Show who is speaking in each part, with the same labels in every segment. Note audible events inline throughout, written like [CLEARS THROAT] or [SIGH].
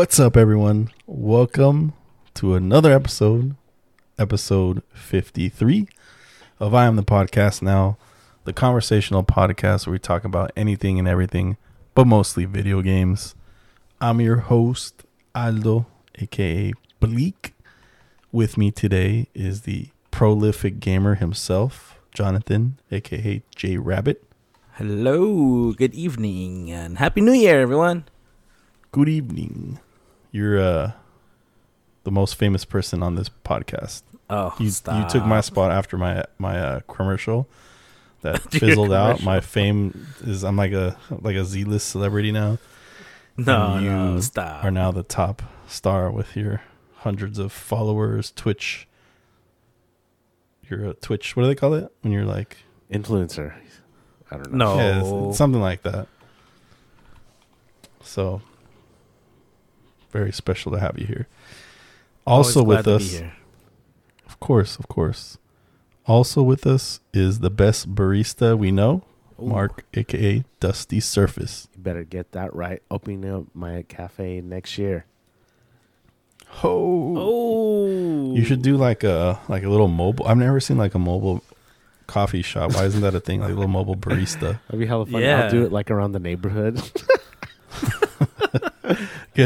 Speaker 1: What's up, everyone? Welcome to another episode, episode 53 of I Am the Podcast Now, the conversational podcast where we talk about anything and everything, but mostly video games. I'm your host, Aldo, aka Bleak. With me today is the prolific gamer himself, Jonathan, aka J Rabbit.
Speaker 2: Hello, good evening, and Happy New Year, everyone.
Speaker 1: Good evening. You're uh, the most famous person on this podcast.
Speaker 2: Oh,
Speaker 1: You
Speaker 2: stop.
Speaker 1: you took my spot after my my uh, commercial that [LAUGHS] fizzled out. My fame is I'm like a like a Z list celebrity now.
Speaker 2: No,
Speaker 1: and you
Speaker 2: no, stop.
Speaker 1: Are now the top star with your hundreds of followers. Twitch. You're a Twitch. What do they call it when you're like?
Speaker 3: influencer. I don't know.
Speaker 2: No.
Speaker 1: Yeah, it's- it's something like that. So very special to have you here.
Speaker 2: Always
Speaker 1: Also
Speaker 2: glad
Speaker 1: with
Speaker 2: to be
Speaker 1: us,
Speaker 2: here.
Speaker 1: Of course, of course. Also with us is the best barista we know,
Speaker 2: Ooh.
Speaker 1: Mark, aka Dusty Surface.
Speaker 3: You better get that right. Opening up my cafe next year.
Speaker 1: Oh,
Speaker 2: Oh,
Speaker 1: you should do like a like a little mobile. I've never seen like a mobile coffee shop. Why isn't that a thing? Like a little mobile barista. [LAUGHS]
Speaker 3: That'd be hella fun.
Speaker 2: Yeah.
Speaker 3: I'll do it like around the neighborhood. [LAUGHS]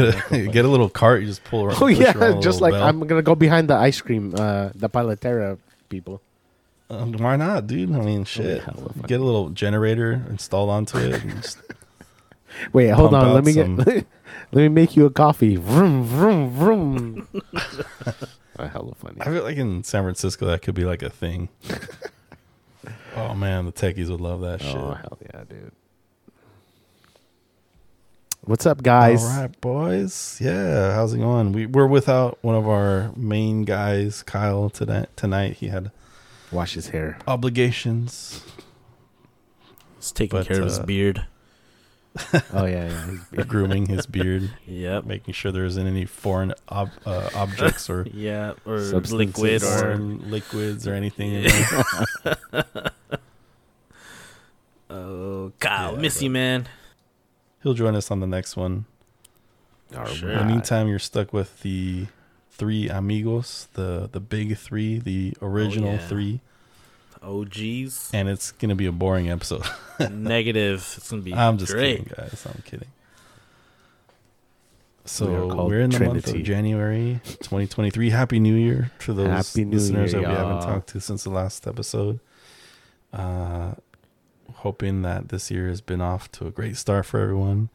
Speaker 1: Get a [LAUGHS] [LAUGHS] get a little cart. You just pull around. [LAUGHS]
Speaker 3: oh
Speaker 1: push around
Speaker 3: yeah,
Speaker 1: a
Speaker 3: just
Speaker 1: little
Speaker 3: like
Speaker 1: bell.
Speaker 3: I'm gonna go behind the ice cream, uh, the Paletera people.
Speaker 1: Um, why not, dude? I mean, shit. Get a little generator installed onto it. And just,
Speaker 3: Wait, hold
Speaker 1: Pump
Speaker 3: on.
Speaker 1: out
Speaker 3: Let me
Speaker 1: some-
Speaker 3: get. let me make you a coffee. Vroom vroom vroom. oh, hella funny.
Speaker 1: I feel like in San Francisco that could be like a thing. oh man, the techies would love that shit.
Speaker 3: Oh hell yeah, dude. What's up, guys?
Speaker 1: All right, boys. Yeah, how's it going? We we're without one of our main guys, Kyle. Tonight, tonight he had
Speaker 3: Wash his hair.
Speaker 1: obligations.
Speaker 2: He's taking
Speaker 1: but,
Speaker 2: care of his
Speaker 1: uh,
Speaker 2: beard.
Speaker 3: Oh yeah, yeah. he's- [LAUGHS]
Speaker 1: grooming his beard,
Speaker 2: Yep.
Speaker 1: making sure there isn't any foreign ob- uh, objects or [LAUGHS]
Speaker 2: Yeah, or
Speaker 3: Substances.
Speaker 2: liquid or
Speaker 1: foreign liquids or anything. In there. [LAUGHS]
Speaker 2: oh, Kyle,
Speaker 1: Yeah,
Speaker 2: miss
Speaker 1: but-
Speaker 2: you, man.
Speaker 1: He'll join us on the next one.
Speaker 3: All
Speaker 2: Sure.
Speaker 1: In the meantime, you're stuck with the three amigos, the the big three, the original
Speaker 2: yeah.
Speaker 1: three,
Speaker 2: OGs,
Speaker 1: and it's gonna be a boring episode. [LAUGHS]
Speaker 2: negative. It's gonna be.
Speaker 1: I'm just
Speaker 2: great.
Speaker 1: kidding, guys. I'm kidding. So
Speaker 3: are
Speaker 1: we're in the month
Speaker 3: Trinity.
Speaker 1: of January 2023. Happy New Year to those
Speaker 3: Happy New
Speaker 1: listeners
Speaker 3: Year,
Speaker 1: that we haven't talked to since the last episode. Uh, hoping that this year has been off to a great start for everyone.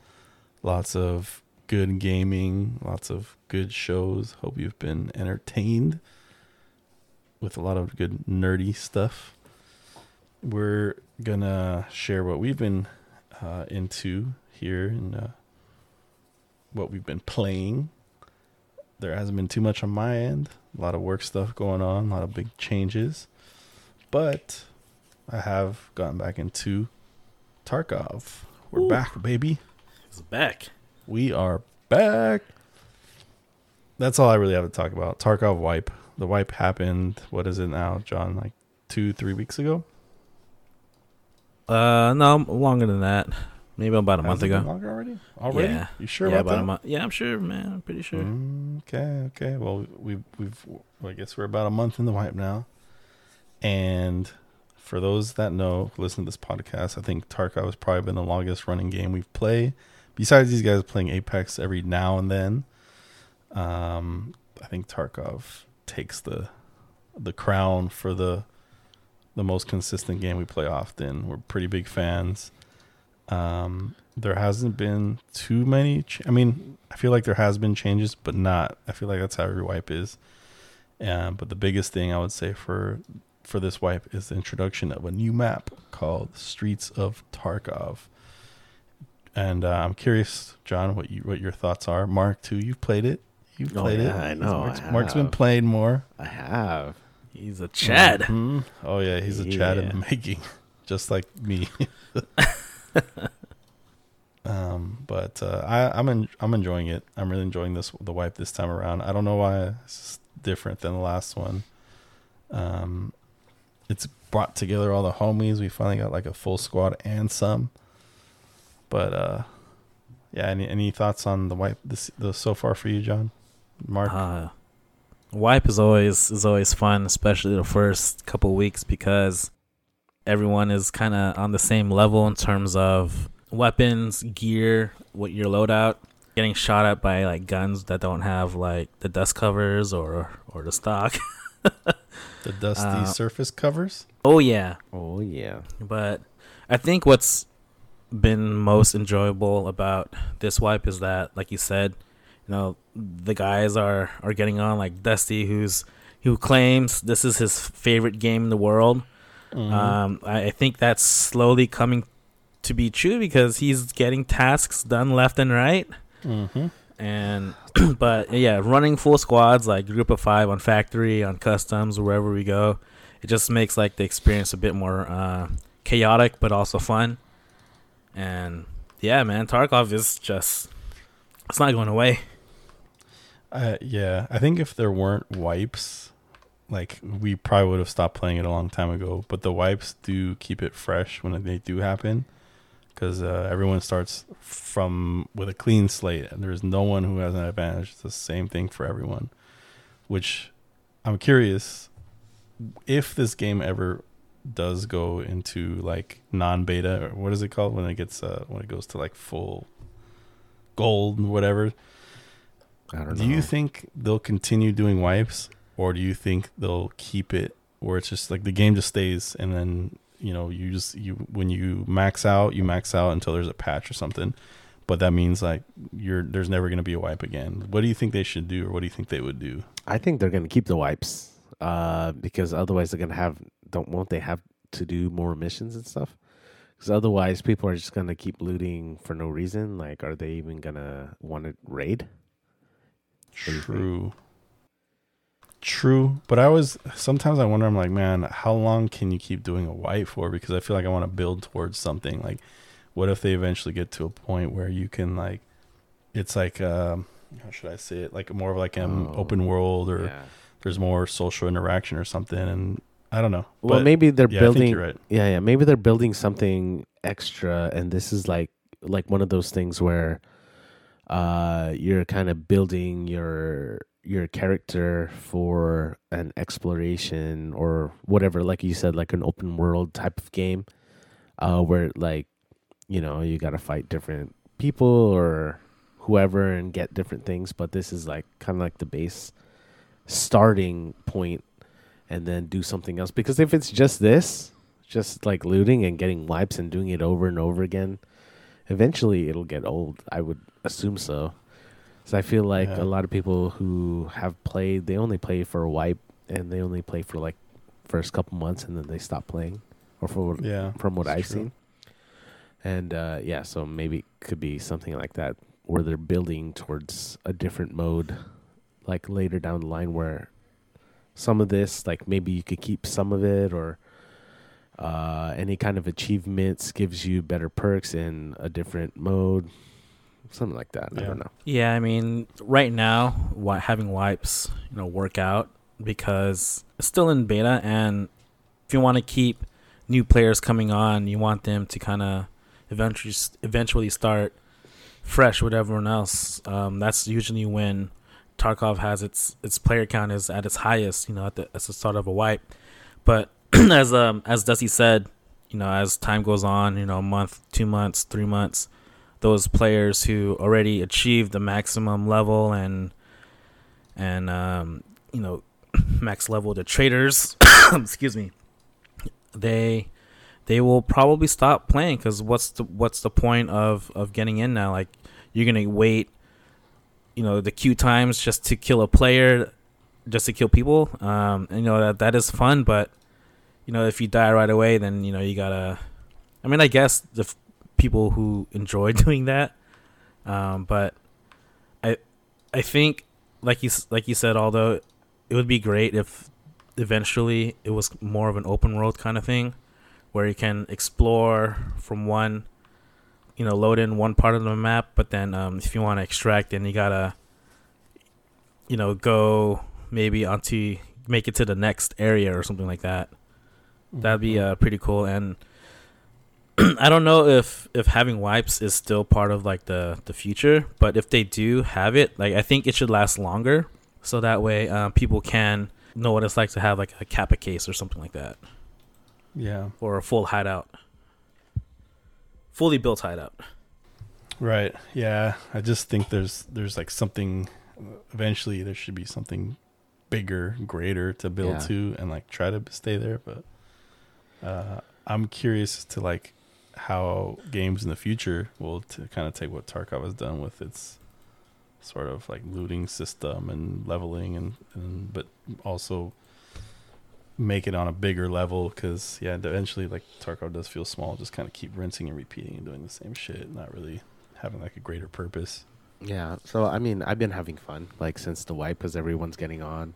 Speaker 1: Lots of good gaming, lots of good shows. Hope you've been entertained with a lot of good nerdy stuff. We're gonna share what we've been uh, into here and uh, what we've been playing. There hasn't been too much on my end. A lot of work stuff going on, a lot of big changes. But I have gotten back into Tarkov. We're
Speaker 2: Ooh.
Speaker 1: back, baby.
Speaker 2: He's back.
Speaker 1: We are back. That's all I really have to talk about. Tarkov wipe. The wipe happened. What is it now, John? Like two, three weeks ago?
Speaker 2: Uh, no, longer than that. Maybe about a month
Speaker 1: Has been
Speaker 2: ago.
Speaker 1: Longer already? Already?
Speaker 2: Yeah.
Speaker 1: You sure
Speaker 2: yeah,
Speaker 1: about, that?
Speaker 2: a month. Yeah, I'm sure, man. I'm pretty sure.
Speaker 1: Mm, okay, okay. Well, we've we've well, I guess we're about a month in the wipe now, and for those that know, listen to this podcast, I think Tarkov has probably been the longest running game we've played. Besides these guys playing Apex every now and then, um, I think Tarkov takes the the crown for the the most consistent game we play often. We're pretty big fans. Um, there hasn't been too many. Ch- I mean, I feel like there has been changes, but not. I feel like that's how every wipe is. Um, but the biggest thing I would say for for this wipe is the introduction of a new map called Streets of Tarkov. And uh, I'm curious, John, what you what your thoughts are. Mark, too, you've played it. You've
Speaker 3: Oh,
Speaker 1: played it.
Speaker 3: I know,
Speaker 1: Mark's,
Speaker 3: I
Speaker 1: Mark's been playing more.
Speaker 3: I have.
Speaker 2: He's a Chad.
Speaker 1: Mhm. Oh yeah, he's a Chad in the making, [LAUGHS] just like me. [LAUGHS] um, but uh, I, I'm en- I'm enjoying it. I'm really enjoying this the wipe this time around. I don't know why it's different than the last one. Um, it's brought together all the homies. We finally got like a full squad and some. But uh, yeah. Any any thoughts on the wipe this the so far for you, John? Mark.
Speaker 2: Uh, wipe is always is always fun, especially the first couple weeks because everyone is kind of on the same level in terms of weapons, gear, what your loadout. Getting shot at by like guns that don't have like the dust covers or or the stock. [LAUGHS]
Speaker 1: the dusty
Speaker 2: uh,
Speaker 1: surface covers.
Speaker 2: oh yeah,
Speaker 3: Oh yeah.
Speaker 2: But I think what's been most enjoyable about this wipe is that, like you said, you know, the guys are are getting on like Dusty, who's who claims this is his favorite game in the world.
Speaker 1: Mhm.
Speaker 2: Um, I, I think that's slowly coming to be true because he's getting tasks done left and right.
Speaker 1: Mhm.
Speaker 2: And [CLEARS THROAT] but yeah, running full squads like group of five on factory, on customs, wherever we go, it just makes like the experience a bit more uh, chaotic but also fun. And yeah, man, Tarkov is just it's not going away.
Speaker 1: Uh, yeah, I think if there weren't wipes, like we probably would have stopped playing it a long time ago. But the wipes do keep it fresh when they do happen, because uh, everyone starts from with a clean slate, and there's no one who has an advantage. It's the same thing for everyone. Which I'm curious if this game ever does go into like non-beta or what is it called when it gets uh, when it goes to like full gold and whatever
Speaker 3: I don't know.
Speaker 1: do you think they'll continue doing wipes, or do you think they'll keep it where it's just like the game just stays, and then you know you just you when you max out, you max out until there's a patch or something, but that means like you're there's never going to be a wipe again. What do you think they should do, or what do you think they would do?
Speaker 3: I think they're gonna keep the wipes, uh, because otherwise they're gonna have don't won't they have to do more missions and stuff? Because otherwise people are just gonna keep looting for no reason. Like, are they even gonna want to raid?
Speaker 1: True. True, but I was sometimes I wonder. I'm like, man, how long can you keep doing a wipe for? Because I feel like I want to build towards something. Like, what if they eventually get to a point where you can like, it's like, um, how should I say it? Like more of like an
Speaker 3: Oh.
Speaker 1: open world, or
Speaker 3: Yeah.
Speaker 1: there's more social interaction or something. And I don't know.
Speaker 3: Well,
Speaker 1: But,
Speaker 3: maybe they're
Speaker 1: yeah,
Speaker 3: building.
Speaker 1: right.
Speaker 3: Yeah, yeah. Maybe they're building something extra, and this is like like one of those things where uh you're kind of building your your character for an exploration or whatever like you said like an open world type of game uh where like you know you got to fight different people or whoever and get different things but this is like kind of like the base starting point and then do something else. Because if it's just this just like looting and getting wipes and doing it over and over again eventually it'll get old i would assume so so i feel like
Speaker 1: Yeah.
Speaker 3: a lot of people who have played they only play for a wipe and they only play for like first couple months and then they stop playing or for
Speaker 1: Yeah,
Speaker 3: from what i've
Speaker 1: true.
Speaker 3: seen and uh yeah so maybe it could be something like that where they're building towards a different mode like later down the line where some of this like maybe you could keep some of it or uh any kind of achievements gives you better perks in a different mode something like that i
Speaker 1: Yeah.
Speaker 3: don't know
Speaker 2: Yeah, I mean, right now, wi- having wipes, you know, work out because it's still in beta, and if you want to keep new players coming on, you want them to kind of eventually eventually start fresh with everyone else. Um, that's usually when Tarkov has its its player count is at its highest, you know, at the at the start of a wipe. But [CLEARS THROAT] as um as Dusty said, you know, as time goes on, you know, a month, two months, three months, those players who already achieved the maximum level and and um, you know [COUGHS] max level the traders [COUGHS] excuse me they they will probably stop playing because what's the what's the point of of getting in now? Like you're gonna wait you know the queue times just to kill a player just to kill people. Um and, you know that that is fun but you know if you die right away then you know you gotta i mean i guess the people who enjoy [LAUGHS] doing that. Um but i i think like you like you said although it would be great if eventually it was more of an open world kind of thing where you can explore from one you know load in one part of the map but then um, if you want to extract then you gotta you know go maybe onto make it to the next area or something like that. That'd be
Speaker 1: Mm-hmm.
Speaker 2: uh, pretty cool. And [CLEARS THROAT] I don't know if if having wipes is still part of like the the future, but if they do have it, like I think it should last longer, so that way uh, people can know what it's like to have like a kappa case or something like that,
Speaker 1: Yeah.
Speaker 2: or a full hideout, fully built hideout.
Speaker 1: Right. Yeah. I just think there's there's like something eventually there should be something bigger, greater to build
Speaker 3: Yeah.
Speaker 1: to and like try to stay there, but uh I'm curious to like how games in the future will to kind of take what Tarkov has done with its sort of like looting system and leveling and, and but also make it on a bigger level because yeah eventually like tarkov does feel small just kind of keep rinsing and repeating and doing the same shit not really having like a greater purpose
Speaker 3: Yeah. So I mean, I've been having fun like since the wipe because everyone's getting on.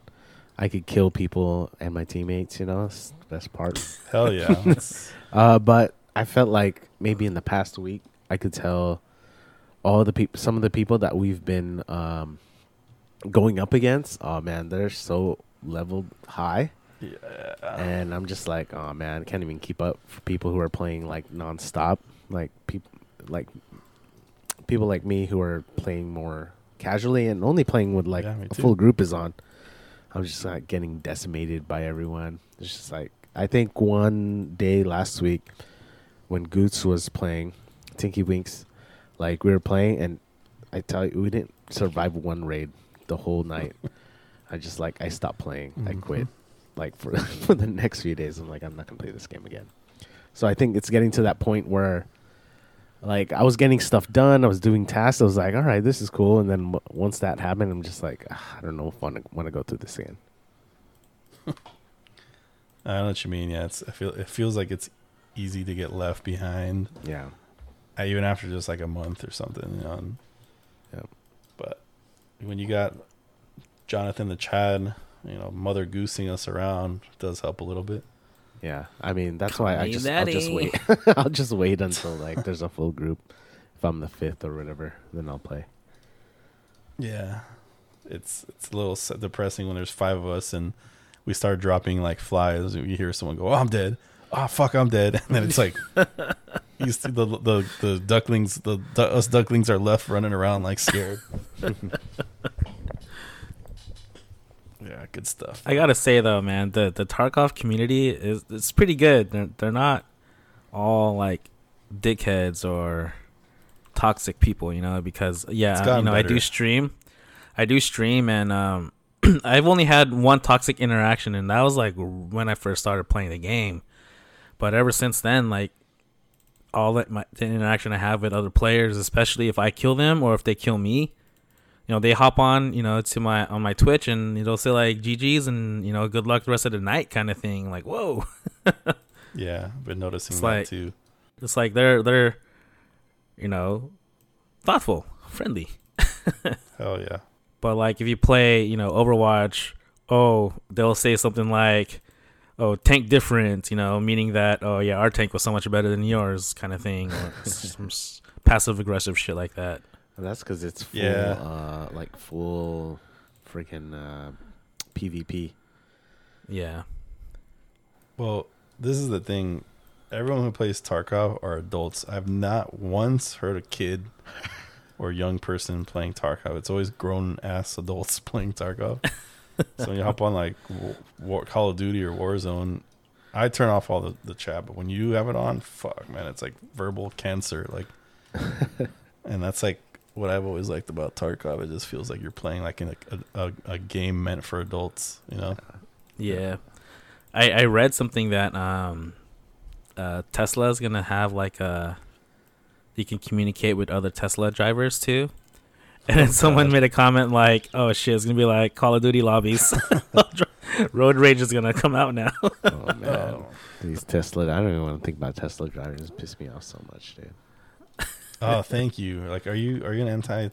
Speaker 3: I could kill people and my teammates. You know, it's the best part.
Speaker 1: hell yeah [LAUGHS]
Speaker 3: Uh, but I felt like maybe in the past week I could tell all the people, some of the people that we've been um, going up against. Oh man, they're so leveled high,
Speaker 1: yeah
Speaker 3: and I'm just like, oh man, I can't even keep up for people who are playing like nonstop. Like people, like people like me who are playing more casually and only playing with like
Speaker 1: Yeah,
Speaker 3: a full group is on. I'm just like getting decimated by everyone. It's just like I think one day last week when Goots was playing Tinky Winks, like we were playing and I tell you we didn't survive one raid the whole night. [LAUGHS] I just like I stopped playing. I
Speaker 1: Mhm.
Speaker 3: quit. Like for [LAUGHS] for the next few days, I'm like I'm not gonna play this game again. So I think it's getting to that point where, like, I was getting stuff done. I was doing tasks. I was like, all right, this is cool. And then w- once that happened, I'm just like, "Ah, I don't know if I want to go through this again. [LAUGHS]
Speaker 1: i know what you mean yeah it's i feel it feels like it's easy to get left behind
Speaker 3: Yeah.
Speaker 1: even after just like a month or something you know and,
Speaker 3: Yep.
Speaker 1: but when you got jonathan the chad you know mother goosing us around does help a little bit
Speaker 3: Yeah. I mean, that's
Speaker 2: Call
Speaker 3: why I
Speaker 2: me
Speaker 3: just I'll just wait. [LAUGHS] [LAUGHS] I'll just wait until like there's a full group. If I'm the fifth or whatever, then I'll play.
Speaker 1: Yeah, it's it's a little depressing when there's five of us and we start dropping like flies. You hear someone go, "Oh, I'm dead." Oh, fuck, I'm dead. [LAUGHS] And then it's like you see the the the ducklings, the, du- us ducklings are left running around like scared. [LAUGHS] yeah, good stuff.
Speaker 2: I gotta say though, man, the the Tarkov community is it's pretty good. They're they're not all like dickheads or toxic people, you know. Because yeah, you know, I do stream, I do stream, and um, [CLEARS THROAT] I've only had one toxic interaction, and that was like when I first started playing the game. But ever since then, like all that my the interaction I have with other players, especially if I kill them or if they kill me, you know, they hop on, you know, to my on my Twitch and it'll say like GG's and you know, good luck the rest of the night kind of thing. Like, whoa. [LAUGHS]
Speaker 1: Yeah, I've been noticing
Speaker 2: It's
Speaker 1: that
Speaker 2: like-
Speaker 1: too.
Speaker 2: It's like they're they're you know, thoughtful, friendly. [LAUGHS]
Speaker 1: Hell yeah.
Speaker 2: But like if you play, you know, Overwatch, oh, they'll say something like, "Oh, tank different," you know, meaning that, "Oh yeah, our tank was so much better than yours," kind of thing, [LAUGHS] some s- passive aggressive shit like that.
Speaker 3: And that's because it's full,
Speaker 1: Yeah.
Speaker 3: uh, like full, freaking uh, PvP.
Speaker 2: Yeah,
Speaker 1: Well, this is the thing. Everyone who plays Tarkov are adults. I've not once heard a kid or young person playing Tarkov. It's always grown ass adults [LAUGHS] playing Tarkov. [LAUGHS] so when you hop on like War, Call of Duty or Warzone, I turn off all the, the chat. But when you have it on, fuck man, it's like verbal cancer. Like, [LAUGHS] and that's like what I've always liked about Tarkov. It just feels like you're playing like in a, a, a game meant for adults. You know?
Speaker 2: yeah. I I read something that um, uh, Tesla is gonna have like a you can communicate with other Tesla drivers too. And then
Speaker 1: Oh,
Speaker 2: someone
Speaker 1: God.
Speaker 2: made a comment like, "Oh shit, it's gonna be like Call of Duty lobbies. [LAUGHS] Road Rage is gonna come out now."
Speaker 3: Oh [LAUGHS] man, these Tesla. I don't even want to think about Tesla driving. It's pissed me off so much, dude.
Speaker 1: Oh, thank you. Like, are you are you an anti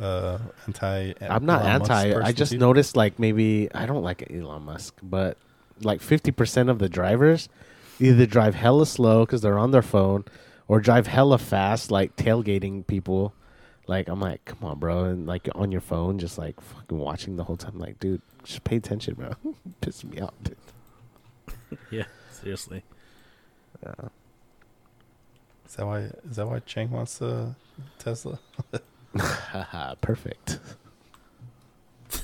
Speaker 1: uh anti?
Speaker 3: I'm not
Speaker 1: Elon
Speaker 3: anti. I just
Speaker 1: too?
Speaker 3: noticed like maybe I don't like Elon Musk, but like 50% of the drivers either drive hella slow because they're on their phone or drive hella fast, like tailgating people. Like I'm like, come on, bro, and like on your phone, just like fucking watching the whole time. Like, dude, just pay attention, bro. [LAUGHS] Pissing me off, dude. [LAUGHS]
Speaker 2: yeah, seriously.
Speaker 3: Yeah.
Speaker 1: Is that why? Is that why Chang wants the Tesla? [LAUGHS]
Speaker 3: Perfect.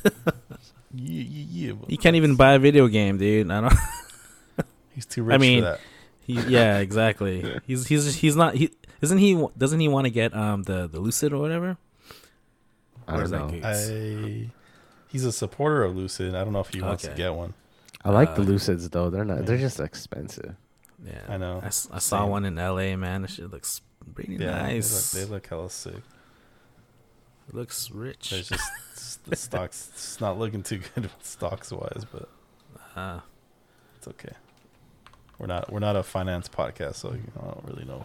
Speaker 1: Yeah, yeah, yeah.
Speaker 2: You can't even buy a video game, dude. I don't.
Speaker 1: He's too rich
Speaker 2: I mean,
Speaker 1: for that.
Speaker 2: He, yeah, exactly. He's he's he's not. He isn't he. Doesn't he want to get um the the Lucid or whatever?
Speaker 3: I don't know.
Speaker 1: I. He's a supporter of Lucid. I don't know if he wants to get one.
Speaker 3: I like the
Speaker 2: Uh,
Speaker 3: Lucids though. They're not. They're just expensive.
Speaker 2: Yeah,
Speaker 1: I know.
Speaker 2: I saw
Speaker 1: Same.
Speaker 2: one in L.A. Man, this shit looks pretty
Speaker 1: Yeah,
Speaker 2: nice.
Speaker 1: They look, they look hella sick.
Speaker 2: looks rich.
Speaker 1: There's just [LAUGHS] the stocks. It's not looking too good [LAUGHS] stocks wise, but
Speaker 2: Uh,
Speaker 1: it's okay. We're not we're not a finance podcast, so you know, I don't really know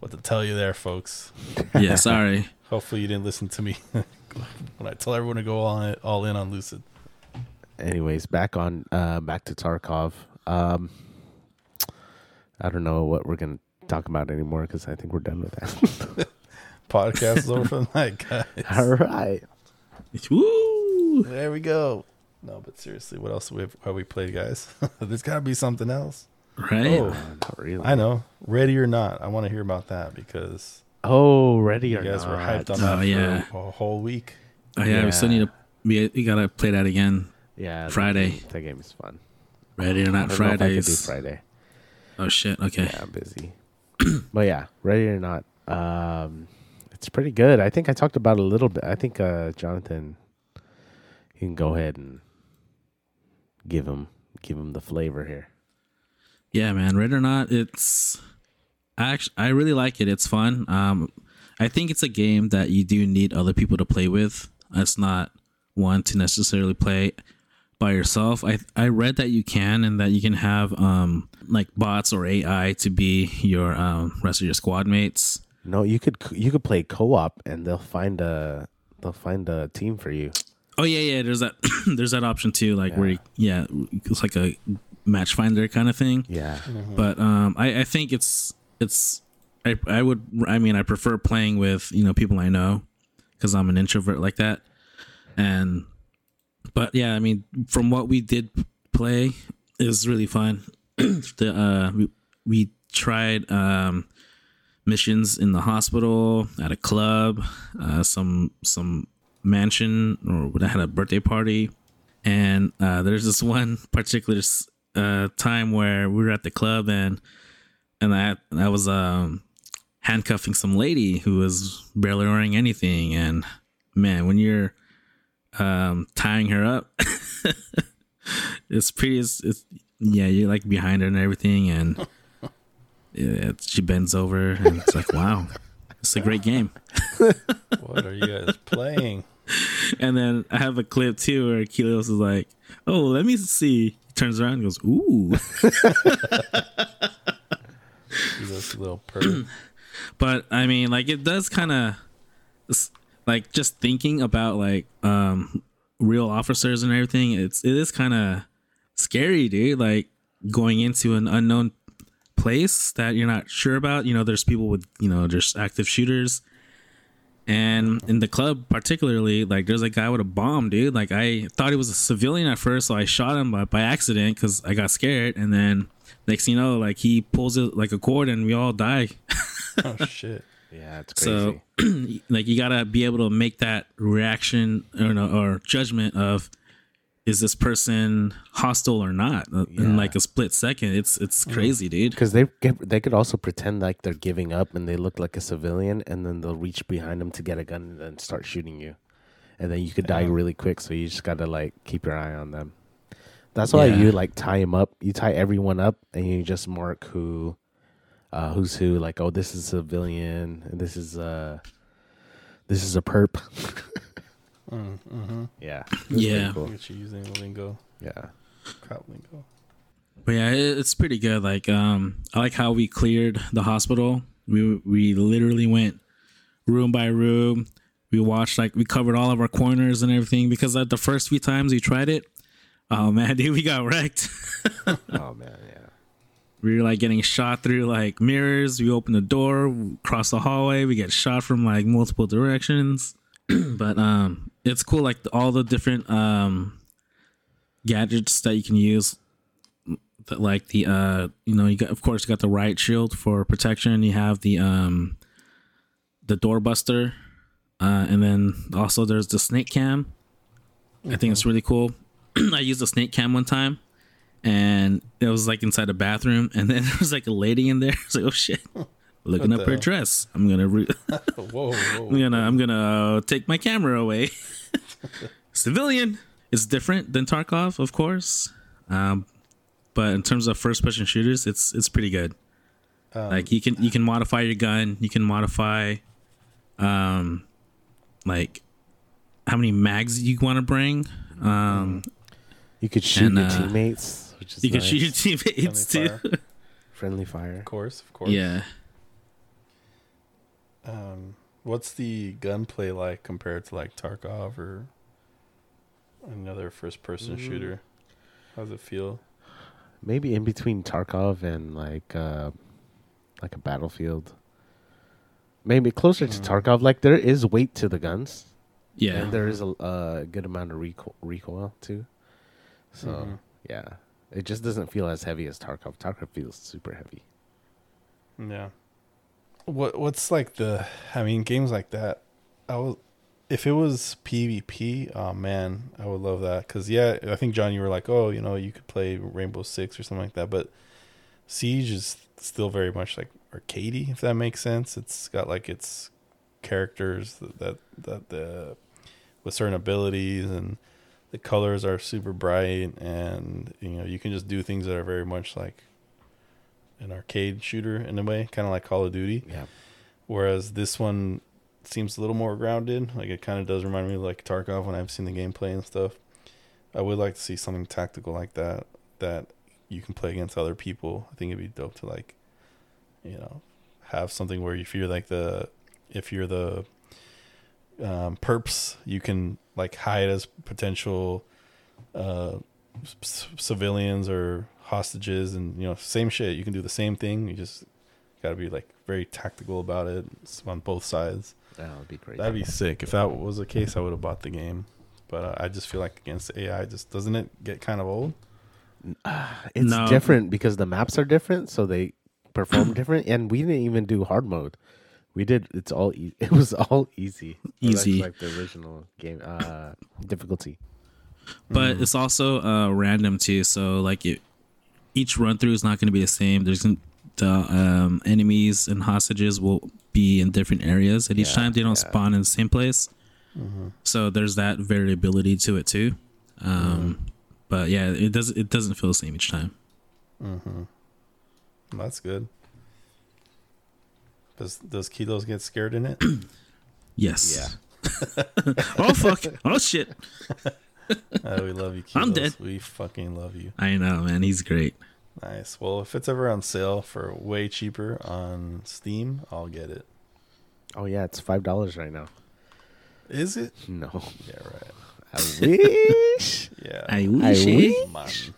Speaker 1: what to tell you there, folks. [LAUGHS]
Speaker 2: yeah, sorry.
Speaker 1: Hopefully, you didn't listen to me [LAUGHS] when I tell everyone to go all in, all in on Lucid.
Speaker 3: Anyways, back on. Uh, back to Tarkov. Um, I don't know what we're gonna talk about anymore because I think we're done with that. [LAUGHS]
Speaker 1: Podcast is over for the night, guys.
Speaker 3: All right.
Speaker 2: Woo!
Speaker 1: There we go. No, but seriously, what else have we, have we played, guys? There's got to be something else.
Speaker 2: Right?
Speaker 1: Oh,
Speaker 3: not really.
Speaker 1: I know. Ready or not, I want to hear about that because
Speaker 3: Oh, ready
Speaker 1: you
Speaker 3: or
Speaker 1: guys
Speaker 3: not?
Speaker 1: were hyped on
Speaker 2: Oh,
Speaker 1: that
Speaker 2: yeah.
Speaker 1: for a whole week.
Speaker 2: Oh yeah, we still need to. We, we gotta play that again.
Speaker 3: Yeah, that
Speaker 2: Friday.
Speaker 3: game- That game is fun.
Speaker 2: Ready or not
Speaker 3: don't know if I do
Speaker 2: Fridays.
Speaker 3: Friday.
Speaker 2: Oh shit. Okay.
Speaker 3: Yeah, I'm busy. [CLEARS THROAT] but yeah, ready or not, um, it's pretty good. I think I talked about it a little bit. I think uh, Jonathan, you can go ahead and give him give him the flavor here.
Speaker 2: Yeah, man. Ready or not, it's. I actually, I really like it. It's fun. Um, I think it's a game that you do need other people to play with. It's not one to necessarily play by yourself. I I read that you can and that you can have um like bots or AI to be your um rest of your squad mates.
Speaker 3: No, you could you could play co op and they'll find a they'll find a team for you.
Speaker 2: Oh yeah, yeah. There's that. [COUGHS] there's that option too. Like where you, yeah, it's like a match finder kind of thing.
Speaker 3: Yeah,
Speaker 2: but um I, I think it's it's I, I would i mean i prefer playing with you know people i know because i'm an introvert like that. And but yeah i mean from what we did play it was really fun. [CLEARS THROAT] The uh we, we tried um missions in the hospital at a club uh some some mansion or that had a birthday party. And uh there's this [LAUGHS] one particular uh time where we were at the club and and I I was um handcuffing some lady who was barely wearing anything. And man when you're um tying her up [LAUGHS] it's pretty it's, it's yeah you're like behind her and everything. And [LAUGHS] yeah, she bends over and it's like wow it's a great game. [LAUGHS]
Speaker 1: What are you guys playing?
Speaker 2: and then I have a clip too where Kilios is like oh let me see turns around and goes ooh. [LAUGHS]
Speaker 1: He's this little perv. [CLEARS THROAT]
Speaker 2: but i mean like it does kind of like just thinking about like um real officers and everything it's it is kind of scary dude like going into an unknown place that you're not sure about. You know there's people with you know there's active shooters and in the club particularly like there's a guy with a bomb dude like i thought he was a civilian at first so i shot him by, by accident because i got scared and then next thing you know like he pulls it like a cord and we all die [LAUGHS]
Speaker 1: Oh shit!
Speaker 3: yeah, it's crazy.
Speaker 2: so [CLEARS THROAT] like you gotta be able to make that reaction or or judgment of is this person hostile or not uh,
Speaker 3: Yeah.
Speaker 2: in like a split second it's it's crazy dude
Speaker 3: Because they get, they could also pretend like they're giving up and they look like a civilian, and then they'll reach behind them to get a gun and then start shooting you, and then you could die really quick. So you just gotta like keep your eye on them. That's why
Speaker 2: Yeah.
Speaker 3: you like tie them up. You tie everyone up, and you just mark who, uh, who's who. Like, oh, this is a civilian, this is uh, this is a perp. [LAUGHS]
Speaker 1: Mm, mm-hmm.
Speaker 3: yeah,
Speaker 2: Yeah.
Speaker 3: cool.
Speaker 1: Get you using lingo,
Speaker 3: yeah.
Speaker 1: crowd lingo.
Speaker 2: but yeah it, it's pretty good like um i like how we cleared the hospital we we literally went room by room we watched like we covered all of our corners and everything because like, the first few times we tried it oh man [LAUGHS] dude we got wrecked [LAUGHS]
Speaker 3: oh man, yeah.
Speaker 2: we were like getting shot through like mirrors. We open the door, cross the hallway, we get shot from like multiple directions. [CLEARS THROAT] but um it's cool like all the different um gadgets that you can use like the uh you know you got of course you got the riot shield for protection. You have the um the doorbuster, uh, and then also there's the snake cam. I think it's really cool. [CLEARS THROAT] I used the snake cam one time, and it was like inside a bathroom, and then [LAUGHS] there was like a lady in there. [LAUGHS] I was like, oh shit. [LAUGHS] Looking
Speaker 1: What
Speaker 2: up her
Speaker 1: hell?
Speaker 2: dress. I'm gonna re- [LAUGHS] [LAUGHS]
Speaker 1: whoa, whoa.
Speaker 2: I'm gonna I'm gonna uh, take my camera away. [LAUGHS] Civilian. It's different than Tarkov, of course, um, but in terms of first person shooters, it's it's pretty good.
Speaker 1: Um,
Speaker 2: like you can you can modify your gun. You can modify, um, like how many mags you want to bring. Um,
Speaker 3: You could shoot
Speaker 2: And,
Speaker 3: your
Speaker 2: uh,
Speaker 3: teammates, which is
Speaker 2: you can
Speaker 3: nice.
Speaker 2: shoot your teammates
Speaker 1: Friendly
Speaker 2: too.
Speaker 1: fire.
Speaker 3: friendly fire.
Speaker 1: Of course, of course.
Speaker 2: yeah.
Speaker 1: Um, what's the gunplay like compared to like Tarkov or another first-person
Speaker 3: Mm.
Speaker 1: shooter? How does it feel?
Speaker 3: Maybe in between Tarkov and like uh like a battlefield. Maybe closer to
Speaker 1: Mm.
Speaker 3: Tarkov. Like there is weight to the guns,
Speaker 2: Yeah.
Speaker 3: and there is a, a good amount of recoil, recoil too. So
Speaker 1: Mhm.
Speaker 3: yeah, it just doesn't feel as heavy as Tarkov. Tarkov feels super heavy.
Speaker 1: Yeah. What What's like the? I mean, games like that. I will. If it was PvP, oh man, I would love that. Cause yeah, I think John, you were like, oh, you know, you could play Rainbow Six or something like that. But Siege is still very much like arcadey, if that makes sense. It's got like its characters that that, that the with certain abilities and the colors are super bright and you know you can just do things that are very much like an arcade shooter in a way, kind of like Call of Duty.
Speaker 3: Yeah,
Speaker 1: Whereas this one seems a little more grounded. Like it kind of does remind me of like Tarkov when I've seen the gameplay and stuff. I would like to see something tactical like that that you can play against other people. I think it'd be dope to like, you know, have something where if you're like the if you're the um, perps, you can like hide as potential uh, c- civilians or hostages, and you know, same shit. You can do the same thing. You just got to be like very tactical about it It's on both sides.
Speaker 3: that would be great.
Speaker 1: That'd be sick. If that was the case, I would have bought the game. But uh, I just feel like against AI, just doesn't it get kind of old? [SIGHS]
Speaker 3: it's
Speaker 2: No.
Speaker 3: different because the maps are different, so they perform [CLEARS THROAT] different. And we didn't even do hard mode. We did. It's all. E- [LAUGHS] it was all easy. Well, that's
Speaker 2: Easy.
Speaker 3: like the original game uh, difficulty.
Speaker 2: but
Speaker 1: Mm.
Speaker 2: it's also uh random too so like it each run through is not going to be the same there's the um enemies and hostages will be in different areas at each
Speaker 3: Yeah,
Speaker 2: time they don't
Speaker 3: yeah.
Speaker 2: spawn in the same place
Speaker 1: Mm-hmm.
Speaker 2: so there's that variability to it too um but yeah it does it doesn't feel the same each time
Speaker 1: Mm-hmm. That's good. Does Does Kilos get scared in it? [CLEARS THROAT]
Speaker 2: yes Yeah. [LAUGHS] oh fuck oh shit [LAUGHS] [LAUGHS]
Speaker 1: oh, we love you, Kilos.
Speaker 2: I'm dead.
Speaker 1: We fucking love you.
Speaker 2: i know man he's great
Speaker 1: Nice. Well, if it's ever on sale for way cheaper on Steam, I'll get it.
Speaker 3: Oh yeah, it's five dollars right now.
Speaker 1: Is it?
Speaker 3: No,
Speaker 1: Yeah, right.
Speaker 3: I wish. [LAUGHS]
Speaker 1: Yeah.
Speaker 2: i wish.
Speaker 3: I
Speaker 2: wish
Speaker 3: eh?
Speaker 2: wish.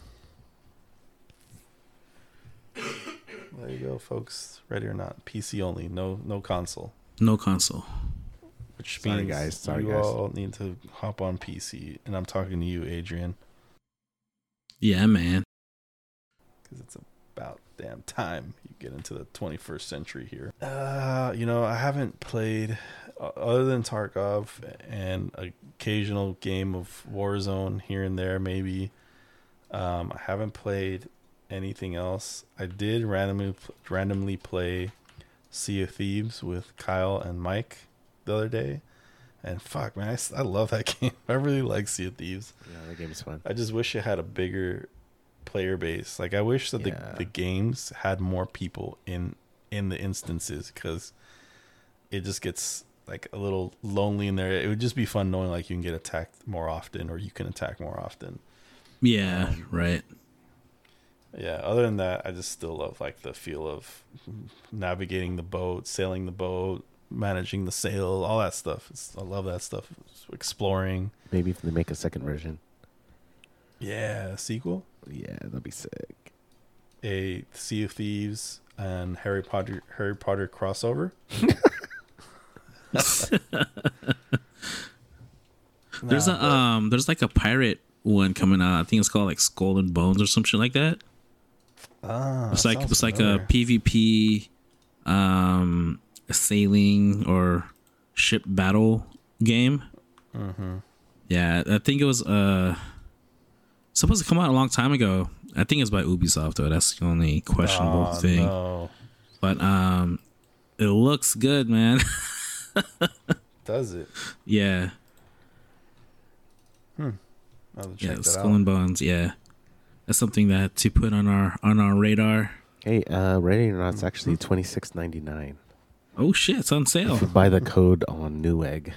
Speaker 1: Man. There you go, folks. Ready or not, PC only. No, no console.
Speaker 2: no console
Speaker 1: Which
Speaker 3: Sorry,
Speaker 1: means
Speaker 3: guys. Sorry,
Speaker 1: you
Speaker 3: guys.
Speaker 1: all need to hop on PC, and I'm talking to you, Adrian,
Speaker 2: yeah man
Speaker 1: because it's about damn time you get into the 21st century here. Uh, you know, I haven't played uh, other than Tarkov and occasional game of Warzone here and there, maybe. Um, I haven't played anything else. I did randomly randomly play Sea of Thieves with Kyle and Mike the other day, and fuck man, I, I love that [LAUGHS] game. I really like Sea of Thieves.
Speaker 3: yeah, the game's fun.
Speaker 1: I just wish it had a bigger player base. Like I wish that
Speaker 3: Yeah.
Speaker 1: the the games had more people in in the instances because it just gets like a little lonely in there. It would just be fun knowing like you can get attacked more often or you can attack more often.
Speaker 2: yeah
Speaker 1: Um,
Speaker 2: right
Speaker 1: Yeah. Other than that, I just still love like the feel of navigating the boat, sailing the boat, managing the sail, all that stuff. It's, I love that stuff. Exploring.
Speaker 3: Maybe if they make a second version.
Speaker 1: Yeah. Sequel.
Speaker 3: Yeah, that'd be sick.
Speaker 1: a Sea of Thieves and Harry Potter Harry Potter crossover. [LAUGHS]
Speaker 2: There's
Speaker 1: Nah,
Speaker 2: a um, there's like a pirate one coming out. I think it's called like Skull and Bones or some shit like that.
Speaker 1: Ah,
Speaker 2: It's like
Speaker 1: sounds
Speaker 2: it's like a PvP, um, sailing or ship battle game.
Speaker 1: Mm-hmm.
Speaker 2: Yeah, I think it was uh supposed to come out a long time ago. I think it's by Ubisoft though. That's the only questionable
Speaker 1: Oh,
Speaker 2: thing.
Speaker 1: No.
Speaker 2: But um, it looks good, man. [LAUGHS]
Speaker 1: Does it?
Speaker 2: yeah,
Speaker 1: I'll have to
Speaker 2: yeah,
Speaker 1: check that
Speaker 2: Skull
Speaker 1: out.
Speaker 2: and Bones. Yeah, that's something that to put on our on our radar.
Speaker 3: Hey, uh, ready or not, it's actually twenty six ninety nine.
Speaker 2: Oh shit, it's on sale.
Speaker 3: If you Buy the code on Newegg.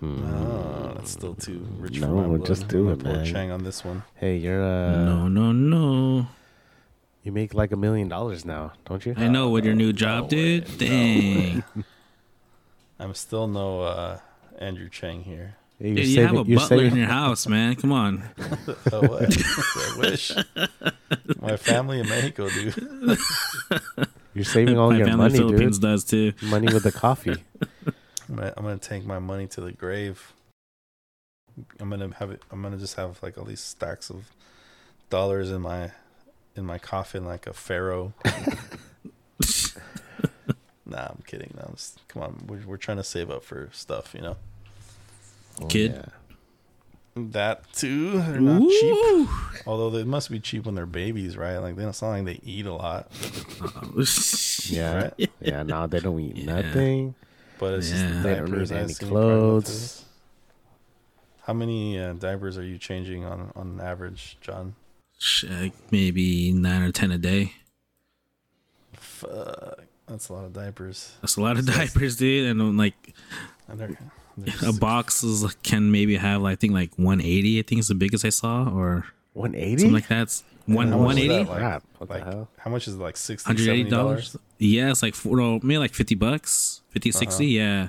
Speaker 3: Hmm.
Speaker 1: Oh, that's still too rich
Speaker 3: No,
Speaker 1: for my
Speaker 3: we'll
Speaker 1: blood.
Speaker 3: just do
Speaker 1: I'm
Speaker 3: it,
Speaker 1: gonna
Speaker 3: man.
Speaker 1: Chang on this one.
Speaker 3: Hey, you're uh,
Speaker 2: no, no, no.
Speaker 3: you make like a million dollars now, don't you?
Speaker 2: I know with your new job,
Speaker 1: no
Speaker 2: dude.
Speaker 1: way, no
Speaker 2: Dang, [LAUGHS]
Speaker 1: I'm still no uh, Andrew Chang here.
Speaker 3: Hey, you're
Speaker 2: dude, you have a
Speaker 3: saving-
Speaker 2: butler in your house, man. Come on.
Speaker 1: Oh, [LAUGHS] what? I wish. [LAUGHS] My family in Mexico, dude.
Speaker 3: You're saving all
Speaker 2: My
Speaker 3: your
Speaker 2: family
Speaker 3: money,
Speaker 2: Philippines
Speaker 3: dude.
Speaker 2: does too.
Speaker 3: Money with the [LAUGHS] coffee.
Speaker 1: I'm gonna, I'm gonna take my money to the grave. I'm gonna have it. I'm gonna just have like all these stacks of dollars in my in my coffin, like a pharaoh. [LAUGHS] nah, I'm kidding. No, I'm just, come on, we're, we're trying to save up for stuff, you know.
Speaker 3: Oh,
Speaker 2: Kid.
Speaker 3: yeah.
Speaker 1: That too. They're not cheap. Although they must be cheap when they're babies, right? Like they don't sound like they eat a lot,
Speaker 3: Yeah,
Speaker 1: Right? [LAUGHS]
Speaker 3: yeah. Now they don't eat
Speaker 2: Yeah.
Speaker 3: nothing.
Speaker 1: but it's
Speaker 2: Yeah.
Speaker 1: just the
Speaker 3: They don't
Speaker 1: diapers.
Speaker 3: need any
Speaker 1: assume probably go through.
Speaker 3: clothes.
Speaker 1: How many uh, diapers are you changing on on average, John?
Speaker 2: Shit, maybe nine or ten a day.
Speaker 1: Fuck, that's a lot of diapers.
Speaker 2: That's a lot of diapers, dude. And um, like
Speaker 1: And they're, they're
Speaker 2: a box is can maybe have I think like 180. I think is the biggest I saw, or
Speaker 3: One eighty.
Speaker 2: something like that. One
Speaker 1: how much is
Speaker 2: 180.
Speaker 1: that, like-
Speaker 3: Crap. What
Speaker 1: like
Speaker 3: hell?
Speaker 1: how much is it, like 60
Speaker 2: 180
Speaker 1: $70?
Speaker 2: yeah it's like four, no, maybe like 50 bucks 50
Speaker 1: Uh-huh.
Speaker 2: 60 yeah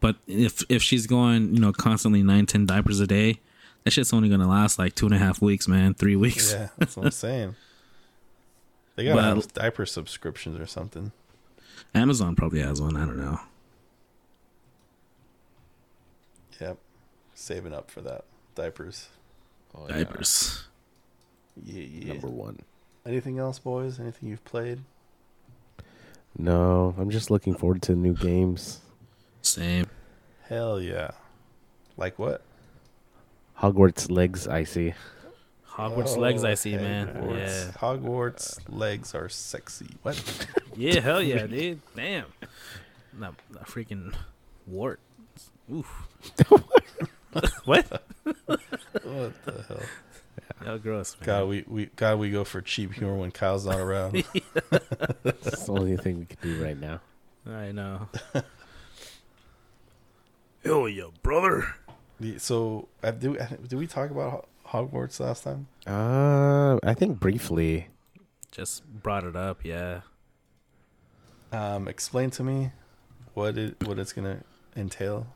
Speaker 2: but if if she's going you know constantly nine ten diapers a day that shit's only gonna last like two and a half weeks man three weeks
Speaker 1: Yeah, that's what I'm [LAUGHS] saying. They gotta
Speaker 2: But-
Speaker 1: diaper subscriptions or something.
Speaker 2: amazon probably has one i don't know
Speaker 1: Yep, saving up for that diapers.
Speaker 3: Oh, yeah.
Speaker 2: diapers
Speaker 1: Yeah, yeah.
Speaker 3: Number one.
Speaker 1: Anything else, boys? Anything you've played?
Speaker 3: No, I'm just looking forward to new games.
Speaker 2: same
Speaker 1: Hell yeah! Like what?
Speaker 3: Hogwarts legs, I see.
Speaker 2: hogwarts
Speaker 1: Oh,
Speaker 2: legs i see oh, man
Speaker 1: Hogwarts.
Speaker 2: yeah
Speaker 1: Hogwarts legs are sexy. What? [LAUGHS]
Speaker 2: yeah hell yeah dude damn not, not freaking wart oof [LAUGHS] what
Speaker 1: what the hell? [LAUGHS] Yeah.
Speaker 2: oh gross man.
Speaker 1: God, we, we God, we go for cheap humor when Kyle's not around. [LAUGHS]
Speaker 3: That's the only thing we can do right now.
Speaker 2: i know hell yeah brother
Speaker 1: so, uh, do did we talk about Hogwarts last time?
Speaker 3: Uh, I think briefly.
Speaker 2: just brought it up yeah
Speaker 1: Um, explain to me what it what it's gonna entail.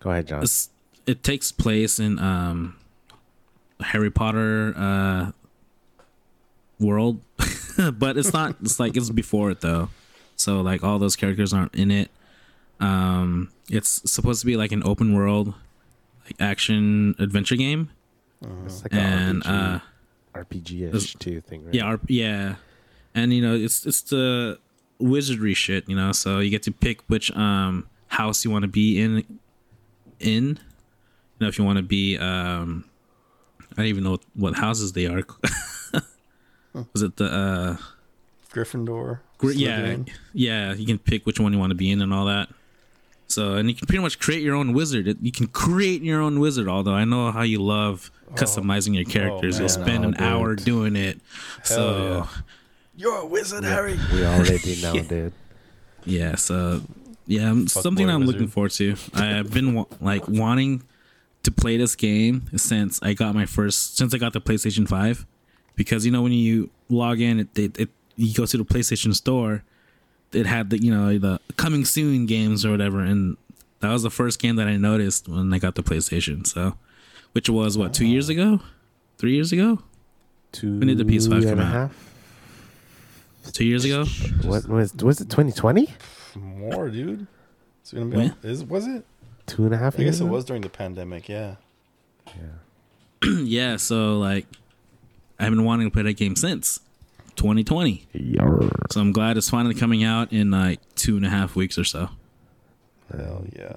Speaker 3: Go ahead, John.
Speaker 2: It's, it takes place in um Harry Potter uh world, [LAUGHS] but it's not. It's like it's before it though, so like all those characters aren't in it. Um, it's supposed to be like an open world, like action adventure game,
Speaker 3: It's like
Speaker 2: and
Speaker 3: an
Speaker 2: uh,
Speaker 3: RPG,
Speaker 2: it's-
Speaker 3: RPG-ish too thing, right?
Speaker 2: yeah, R- yeah, and you know it's it's the wizardry shit, you know. So you get to pick which um house you want to be in. In, you know, if you want to be um, I don't even know what, what houses they are. [LAUGHS] Was it the uh?
Speaker 1: Gryffindor.
Speaker 2: Gr- yeah, yeah. You can pick which one you want to be in and all that. So, and you can pretty much create your own wizard. You can create your own wizard. Although I know how you love customizing your characters. You'll
Speaker 1: Oh, man.
Speaker 2: spend
Speaker 3: Oh,
Speaker 2: an hour
Speaker 3: dude.
Speaker 2: doing it. so,
Speaker 1: You're a wizard, Harry.
Speaker 3: We already [LAUGHS] know, dude.
Speaker 2: yeah. So, yeah, um, something
Speaker 1: boy
Speaker 2: I'm looking forward to. I've been wa- like wanting to play this game since I got my first since I got the PlayStation Five, because you know when you log in, it, it, it you go to the PlayStation Store, it had the you know the coming soon games or whatever, and that was the first game that I noticed when I got the PlayStation. So, which was what two years ago, three years ago,
Speaker 3: Two
Speaker 2: did the PS5
Speaker 3: and
Speaker 2: come
Speaker 3: a
Speaker 2: out?
Speaker 3: half?
Speaker 2: Two years ago.
Speaker 3: What was was it? Twenty twenty?
Speaker 1: More, dude. It's gonna be.
Speaker 2: When?
Speaker 1: Is was it?
Speaker 3: Two and a half
Speaker 1: I
Speaker 3: years?
Speaker 1: guess it was during the pandemic. Yeah.
Speaker 3: Yeah. [CLEARS THROAT]
Speaker 2: yeah, so like I've been wanting to play that game since 2020.
Speaker 3: Yarr.
Speaker 2: So I'm glad it's finally coming out in like two and a half weeks or so.
Speaker 1: Hell yeah.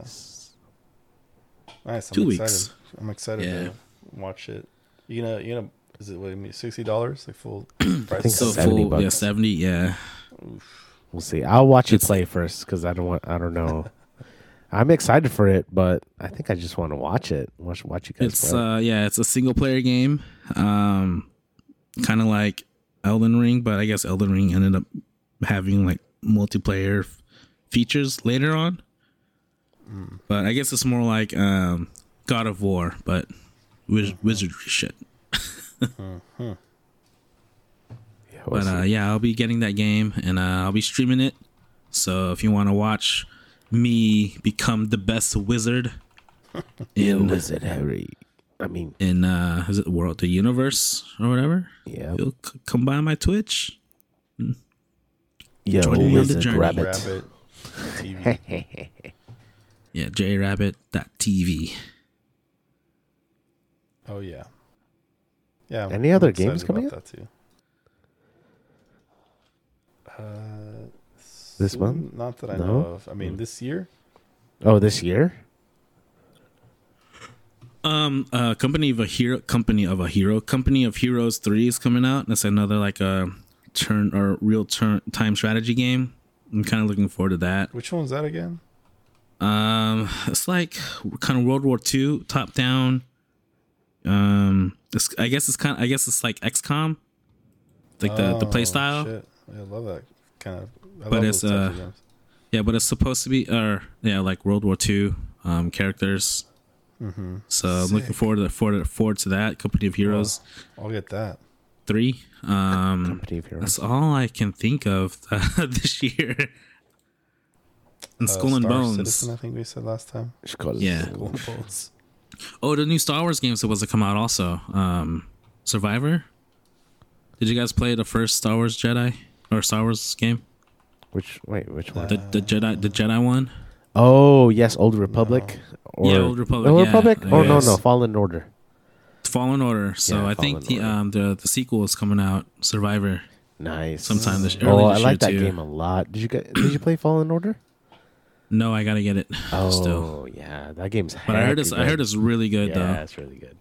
Speaker 1: Nice. I'm
Speaker 2: Two
Speaker 1: excited.
Speaker 2: weeks.
Speaker 1: I'm excited
Speaker 2: Yeah.
Speaker 1: to watch it. You gonna you gonna is it what I mean sixty dollars like full [CLEARS THROAT] I
Speaker 3: think
Speaker 1: price?
Speaker 2: So
Speaker 3: 70
Speaker 2: full, yeah, 70, yeah.
Speaker 3: We'll see. I'll watch you
Speaker 2: It's-
Speaker 3: play first because I don't want. I don't know. [LAUGHS] I'm excited for it, but I think I just want to watch it. Watch watch you guys
Speaker 2: It's
Speaker 3: play.
Speaker 2: uh yeah, it's a single player game. Um kind of like Elden Ring, but I guess Elden Ring ended up having like multiplayer f- features later on. But I guess it's more like um God of War, but wiz- wizardry shit. [LAUGHS]
Speaker 3: yeah, we'll
Speaker 2: But uh yeah, I'll be getting that game and uh, I'll be streaming it. So if you want to watch me become the best wizard [LAUGHS]
Speaker 3: Yeah,
Speaker 2: in
Speaker 3: was it Harry? I mean,
Speaker 2: in uh is it world the universe or whatever,
Speaker 3: yeah.
Speaker 2: you'll c- come by my Twitch.
Speaker 3: Yo,
Speaker 2: Join me on the
Speaker 3: wizard
Speaker 2: journey.
Speaker 3: rabbit. [LAUGHS]
Speaker 1: Rabbit TV.
Speaker 2: Yeah, jrabbit.tv.
Speaker 1: Oh yeah. Yeah.
Speaker 3: Any other
Speaker 1: excited
Speaker 3: games coming
Speaker 1: about That too. Uh,
Speaker 3: This
Speaker 1: soon?
Speaker 3: month?
Speaker 1: Not that I
Speaker 3: No?
Speaker 1: know of. I mean,
Speaker 3: Mm.
Speaker 1: this year.
Speaker 3: oh, this year?
Speaker 2: Um, uh, company of a hero, company of a hero, company of heroes three is coming out. That's another like a turn or real turn time strategy game. I'm kind of looking forward to that.
Speaker 1: Which one's that again?
Speaker 2: Um, it's like kind of World War II top down. Um, it's, I guess it's kind. of, I guess it's like XCOM, like the the play
Speaker 1: Oh,
Speaker 2: style.
Speaker 1: Shit. I love that kind of. I
Speaker 2: But it's,
Speaker 1: those types of
Speaker 2: uh,
Speaker 1: games.
Speaker 2: Yeah, but it's supposed to be, or yeah, like World War II um characters.
Speaker 1: Mm-hmm.
Speaker 2: So I'm looking forward to forward, forward to that. Company of Heroes
Speaker 1: I'll get that.
Speaker 2: three. Um,
Speaker 3: Company of Heroes.
Speaker 2: that's all I can think of [LAUGHS] this year. And
Speaker 1: Uh,
Speaker 2: Skull and
Speaker 1: Star
Speaker 2: Bones.
Speaker 1: Citizen, I think we said last time.
Speaker 3: It's
Speaker 2: Yeah.
Speaker 1: Skull and Bones.
Speaker 2: Oh, the new Star Wars game is supposed to come out also. Um, Survivor. Did you guys play the first Star Wars Jedi or Star Wars game?
Speaker 3: Which wait, which one?
Speaker 2: The the Jedi the Jedi one.
Speaker 3: oh yes, Old Republic. Or,
Speaker 2: Yeah, Old Republic,
Speaker 3: Old
Speaker 2: yeah,
Speaker 3: Republic.
Speaker 2: I
Speaker 3: Oh no, no, Fallen Order.
Speaker 2: Fallen Order. So
Speaker 3: Yeah,
Speaker 2: I think the
Speaker 3: Order.
Speaker 2: um the the sequel is coming out. Survivor
Speaker 3: Nice.
Speaker 2: sometime this Early
Speaker 3: Oh,
Speaker 2: early
Speaker 3: I like
Speaker 2: year
Speaker 3: that
Speaker 2: too.
Speaker 3: game a lot. Did you get? Did you play Fallen Order?
Speaker 2: No, I gotta get it. [LAUGHS]
Speaker 3: Oh
Speaker 2: Still.
Speaker 3: yeah, that game's.
Speaker 2: But I heard it's
Speaker 3: heckin'
Speaker 2: I heard it's really good
Speaker 3: yeah,
Speaker 2: though.
Speaker 3: it's really good.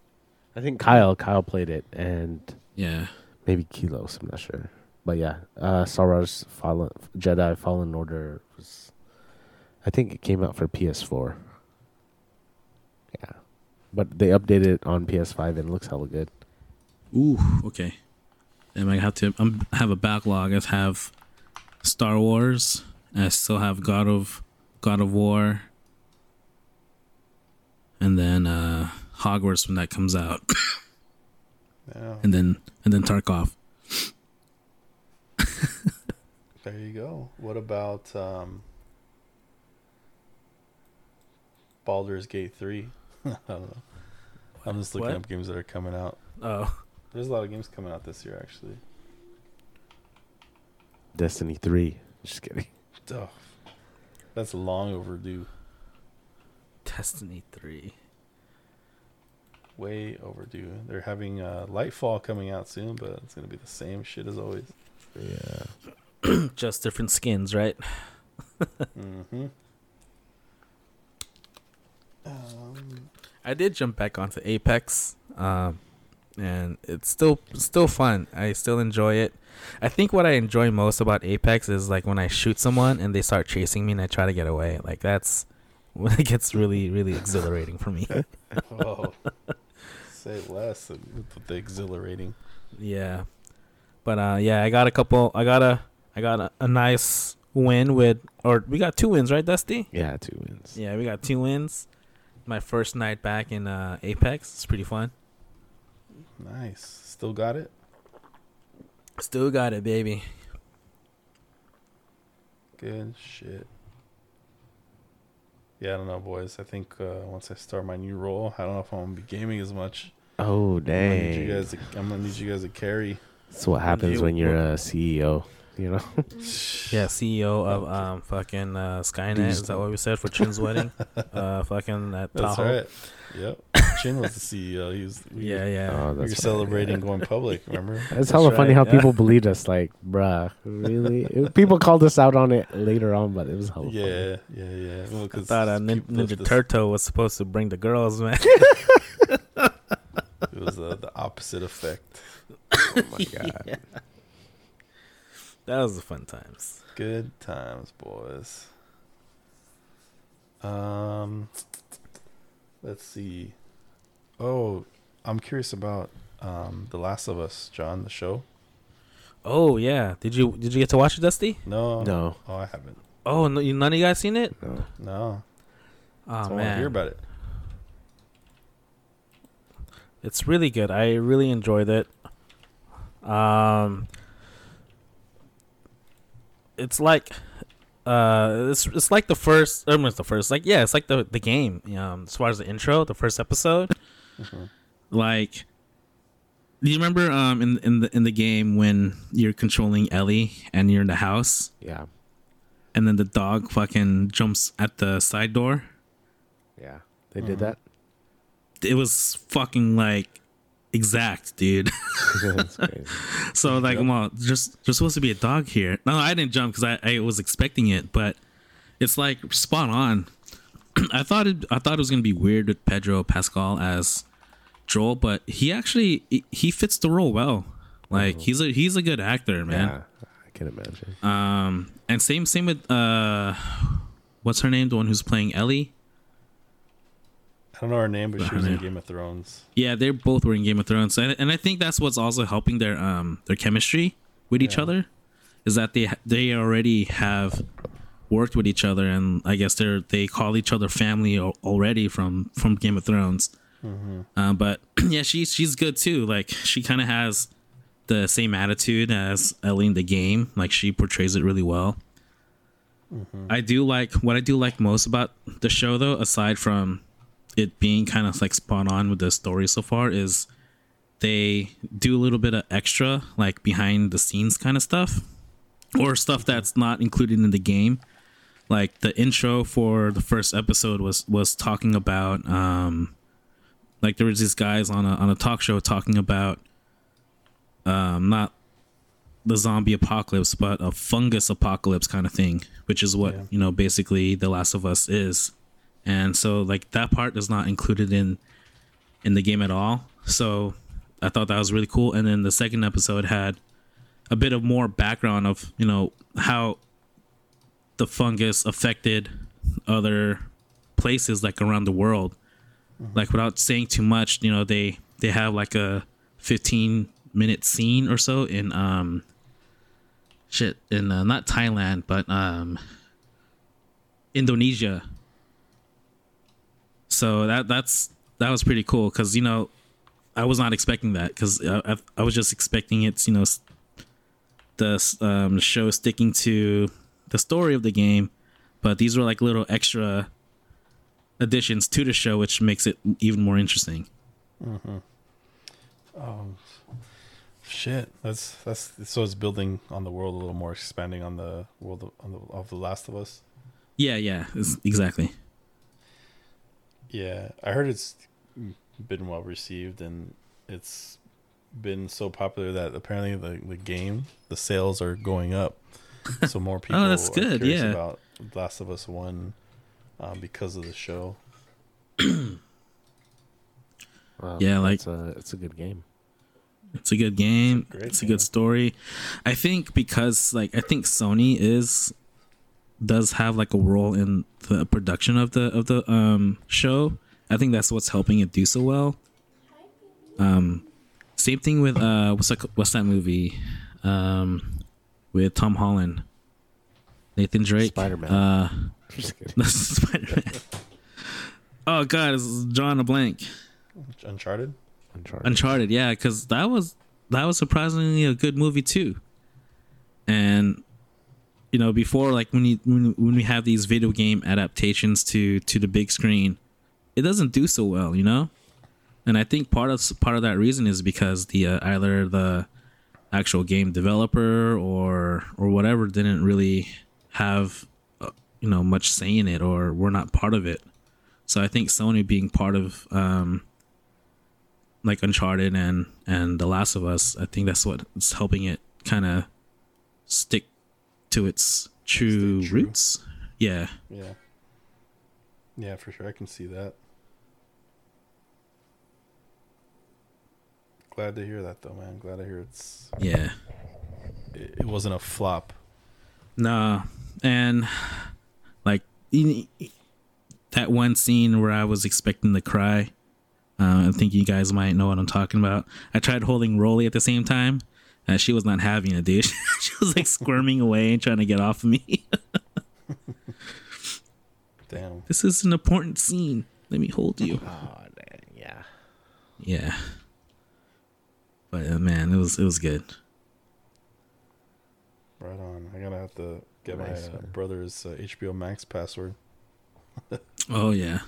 Speaker 3: I think Kyle Kyle played it and
Speaker 2: Yeah.
Speaker 3: maybe Kilos. I'm not sure, but yeah, uh, Star Wars Fallen Jedi Fallen Order was. I think it came out for PS4. Yeah, but they updated it on PS5 and it looks hella good.
Speaker 2: Ooh, okay. And I have to um, have a backlog. I have Star Wars. I still have God of God of War. And then uh Hogwarts when that comes out. [LAUGHS]
Speaker 1: Yeah.
Speaker 2: and then and then Tarkov.
Speaker 1: There you go. What about um, Baldur's Gate 3? [LAUGHS] I don't know. I'm just looking
Speaker 2: What?
Speaker 1: up games that are coming out.
Speaker 2: Oh.
Speaker 1: There's a lot of games coming out this year, actually.
Speaker 3: Destiny Three. Just kidding.
Speaker 1: Oh, that's long overdue.
Speaker 2: Destiny 3.
Speaker 1: Way overdue. They're having a uh, Lightfall coming out soon, but it's going to be the same shit as always.
Speaker 3: Yeah. [CLEARS THROAT]
Speaker 2: Just different skins, right? [LAUGHS]
Speaker 1: Mm-hmm. Um,
Speaker 2: I did jump back onto Apex, um, and it's still still fun. I still enjoy it. I think what I enjoy most about Apex is like when I shoot someone and they start chasing me and I try to get away. Like that's [LAUGHS] when it gets really really exhilarating for me. [LAUGHS]
Speaker 1: oh, [LAUGHS] say less than the exhilarating.
Speaker 2: yeah, but uh, yeah, I got a couple. I got a I got a, a nice win with, or we got two wins, right, Dusty?
Speaker 3: Yeah, two wins.
Speaker 2: Yeah, we got two wins. My first night back in uh, Apex. It's pretty fun.
Speaker 1: Nice. Still got it?
Speaker 2: Still got it, baby.
Speaker 1: Good shit. Yeah, I don't know, boys. I think uh, once I start my new role, I don't know if I'm gonna be gaming as much.
Speaker 3: Oh
Speaker 1: I'm gonna need you
Speaker 3: dang!
Speaker 1: guys. To, I'm gonna need you guys to carry.
Speaker 3: That's what happens
Speaker 2: You-
Speaker 3: when you're a CEO. You know. [LAUGHS]
Speaker 2: Yeah, CEO of um fucking uh, Skynet. Is that what we said for Chin's wedding? [LAUGHS] Uh, fucking at
Speaker 1: That's right. Yep. Chin was the CEO. He was. We,
Speaker 2: Yeah, yeah.
Speaker 3: Oh,
Speaker 1: We were
Speaker 3: that's
Speaker 1: celebrating [LAUGHS] going public. Remember? [LAUGHS]
Speaker 3: It's hella funny how
Speaker 2: yeah.
Speaker 3: people believed us. Like, bruh, really? [LAUGHS] People called us out on it later on, but it was hella funny.
Speaker 1: Yeah, yeah, yeah. Well,
Speaker 2: I thought uh, Nin- Ninja Turtle was supposed to bring the girls, man.
Speaker 1: It was uh, the opposite effect.
Speaker 3: Oh my god.
Speaker 2: that was the fun times.
Speaker 1: Good times, boys. Um, let's see. Oh, I'm curious about um The Last of Us, John, the show.
Speaker 2: Oh yeah, did you did you get to watch it, Dusty?
Speaker 1: No,
Speaker 3: No,
Speaker 1: Oh, I haven't.
Speaker 2: Oh, no, you, none of you guys seen it?
Speaker 3: no.
Speaker 1: No,
Speaker 2: Oh
Speaker 1: so I want to
Speaker 2: man,
Speaker 1: hear about it.
Speaker 2: it's really good. I really enjoyed it. Um, it's like, uh, it's it's like the first. I mean, it's the first. Like, yeah, it's like the the game. Um, as far as the intro, the first episode.
Speaker 1: Mhm.
Speaker 2: Like, do you remember um in in the in the game when you're controlling Ellie and you're in the house
Speaker 3: Yeah,
Speaker 2: and then the dog fucking jumps at the side door?
Speaker 3: yeah. They did
Speaker 1: Mhm.
Speaker 3: that.
Speaker 2: It was fucking like exact, dude. [LAUGHS]
Speaker 3: That's crazy.
Speaker 2: So like,
Speaker 1: Yep.
Speaker 2: well, just there's supposed to be a dog here. No, I didn't jump because I, I was expecting it, but it's like spot on. [CLEARS THROAT] I thought it I thought it was gonna be weird with Pedro Pascal as Joel, but he actually he- fits the role well. Like he's a he's a good actor, man.
Speaker 3: Yeah, I can imagine.
Speaker 2: Um, and same same with uh, what's her name? The one who's playing Ellie.
Speaker 1: I don't know her name, but she was in. Game of Thrones.
Speaker 2: Yeah, they're both were in Game of Thrones, and, and I think that's what's also helping their um their chemistry with each other, is that they they already have worked with each other, and I guess they're they call each other family already from from Game of Thrones. Uh, but [CLEARS THROAT] yeah, she's she's good too. Like she kind of has the same attitude as Ellie in the game. Like she portrays it really well. Mm-hmm. I do like what I do like most about the show though, aside from it being kind of like spot on with the story so far, is they do a little bit of extra like behind the scenes kind of stuff or stuff mm-hmm. that's not included in the game. Like the intro for the first episode was was talking about um like there was these guys on a on a talk show talking about um not the zombie apocalypse but a fungus apocalypse kind of thing which is what
Speaker 1: Yeah.
Speaker 2: you know basically the last of us is. And so like that part is not included in in the game at all. So i thought that was really cool. And then the second episode had a bit of more background of you know how the fungus affected other places like around the world. Like without saying too much you know they they have like a 15 minute scene or so in um shit in uh, not thailand but um indonesia. So that that's that was pretty cool because you know i was not expecting that because I, I, I was just expecting it's you know the um, show sticking to the story of the game but these were like little extra additions to the show which makes it even more interesting
Speaker 1: Um, shit. That's that's so it's building on the world a little more, expanding on the world of, on the, of the Last of Us.
Speaker 2: yeah yeah exactly
Speaker 1: Yeah, I heard it's been well received and it's been so popular that apparently the the game the sales are going up. [LAUGHS] So more people [LAUGHS]
Speaker 2: Oh, that's
Speaker 1: are
Speaker 2: good,
Speaker 1: curious
Speaker 2: yeah.
Speaker 1: about Last of Us One um, because of the show. [CLEARS THROAT]
Speaker 3: Wow,
Speaker 2: Yeah, like-
Speaker 3: it's a it's a good game.
Speaker 2: It's a good game.
Speaker 1: great
Speaker 2: It's a,
Speaker 1: game.
Speaker 2: good story. I think because like I think Sony is does have like a role in the production of the of the um show. I think that's what's helping it do so well. Um same thing with uh what's that what's that movie? Um with Tom Holland. Nathan Drake.
Speaker 3: Spider-Man.
Speaker 2: Uh [LAUGHS] [LAUGHS] Spider-Man. oh god, it's drawing a blank.
Speaker 1: Uncharted.
Speaker 3: Uncharted.
Speaker 2: Uncharted, yeah, because that was that was surprisingly a good movie too. And you know, before like when you when, when we have these video game adaptations to to the big screen, it doesn't do so well, you know. And I think part of part of that reason is because the uh, either the actual game developer or or whatever didn't really have uh, you know much say in it or were not part of it. So I think Sony being part of um, like Uncharted and and The Last of Us. I think that's what's helping it kind of stick to its true,
Speaker 1: true.
Speaker 2: roots. Yeah.
Speaker 1: Yeah. Yeah, for sure. I can see that. Glad to hear that, though, man. Glad to hear it's
Speaker 2: Yeah.
Speaker 1: it, it wasn't a flop.
Speaker 2: Nah, and like y- y- that one scene where I was expecting to cry. Uh, I think you guys might know what I'm talking about. I tried holding Rolly at the same time, and she was not having it, dude. [LAUGHS] she was like squirming away and trying to get off of me. [LAUGHS]
Speaker 1: Damn.
Speaker 2: this is an important scene. Let me hold you.
Speaker 3: Oh, dang, yeah.
Speaker 2: Yeah. But uh, man, it was it was good.
Speaker 1: Right on. I gotta have to get
Speaker 3: Nice,
Speaker 1: my uh, brother's uh, HBO Max password. [LAUGHS]
Speaker 2: Oh yeah.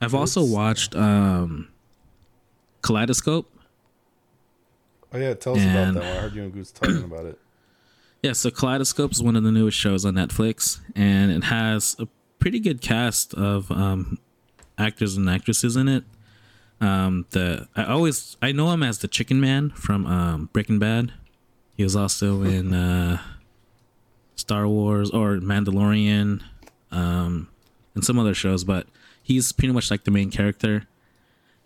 Speaker 2: I've
Speaker 1: Good
Speaker 2: also watched um Kaleidoscope.
Speaker 1: Oh yeah, tell us
Speaker 2: And-
Speaker 1: about that one. I heard you and Goose talking about it. [CLEARS THROAT]
Speaker 2: Yeah, so Kaleidoscope is one of the newest shows on Netflix, and it has a pretty good cast of um, actors and actresses in it. Um, the I always I know him as the Chicken Man from um, Breaking Bad. He was also in uh, Star Wars or Mandalorian, um, and some other shows, but he's pretty much like the main character,